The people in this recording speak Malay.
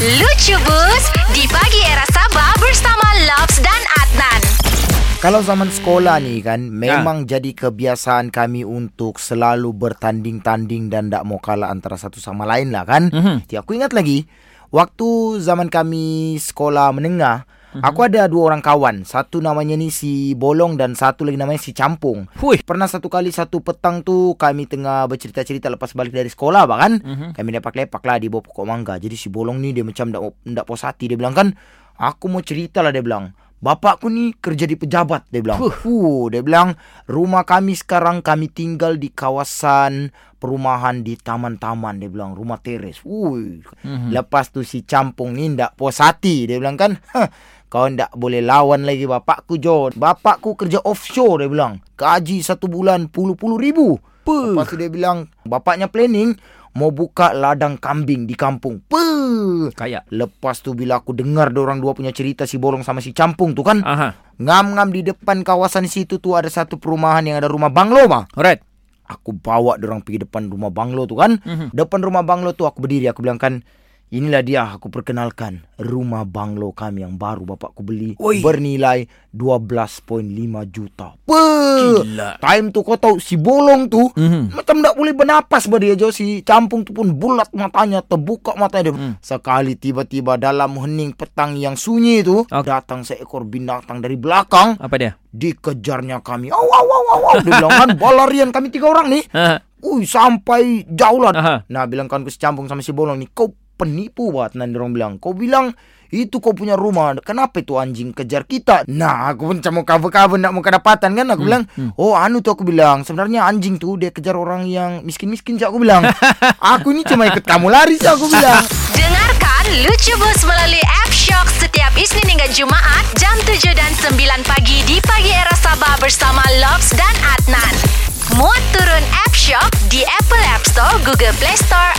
Lucu Bus di pagi era Sabah bersama Loves dan Adnan. Kalau zaman sekolah ni kan Ha. Memang jadi kebiasaan kami Untuk selalu bertanding-tanding Dan tak mau kalah antara satu sama lain lah kan Mhm. Ti Aku ingat lagi Waktu zaman kami sekolah menengah Mhm. Aku ada dua orang kawan Satu namanya ni si Bolong Dan satu lagi namanya si Campung Hui. Pernah satu kali satu petang tu Kami tengah bercerita-cerita Lepas balik dari sekolah bah, kan Mhm. Kami lepak-lepak lah di bawah pokok mangga Jadi si Bolong ni dia macam tak puas hati Dia bilang kan Aku mau cerita lah dia bilang Bapakku ni kerja di pejabat dia bilang. Huh. Huh, dia bilang rumah kami sekarang kami tinggal di kawasan perumahan di taman-taman dia bilang rumah teres. Ui. Mhm. Lepas tu si Campung ni ndak puas hati dia bilang kan. "Hah, Kau ndak boleh lawan lagi bapakku Jo. Bapakku kerja offshore dia bilang. Gaji satu bulan puluh-puluh ribu. Puh. Lepas tu dia bilang bapaknya planning mau buka ladang kambing di kampung. Puh. Kaya. Lepas tu bila aku dengar orang dua punya cerita si Bolong sama si Campung tu kan. Aha. Ngam-ngam di depan kawasan situ tu ada satu perumahan yang ada rumah banglo mah. Alright. Aku bawa orang pergi depan rumah banglo tu kan. Mhm. Depan rumah banglo tu aku berdiri aku bilang kan Inilah dia aku perkenalkan rumah banglo kami yang baru bapakku beli Oi. bernilai 12.5 juta. Puh. Gila. Time tu kau tahu si bolong tu Mhm. macam tak boleh bernapas ber dia Jo si campung tu pun bulat matanya terbuka matanya dia. Hmm. Sekali tiba-tiba dalam hening petang yang sunyi tu Ok. datang seekor binatang dari belakang Apa dia? dikejarnya kami. Au au au au. Dia bilang kan balarian kami tiga orang ni. Aha. Ui sampai jauh lah. Aha. Nah bilang kawan ku si campung sama si bolong ni kau penipu buat nanti orang bilang. Kau bilang itu kau punya rumah. Kenapa itu anjing kejar kita? Nah aku pun macam mau cover-cover nak mau kedapatan kan. Aku bilang oh anu tu aku bilang sebenarnya anjing tu dia kejar orang yang miskin-miskin je aku bilang. aku ni cuma ikut kamu lari je aku bilang. Dengarkan Lucu Bus melalui App Shock setiap Isnin hingga Jumaat jam 7 dan 9 pagi di pagi era Sabah bersama Loves dan Adnan. Muat turun App Shock di Apple App Store, Google Play Store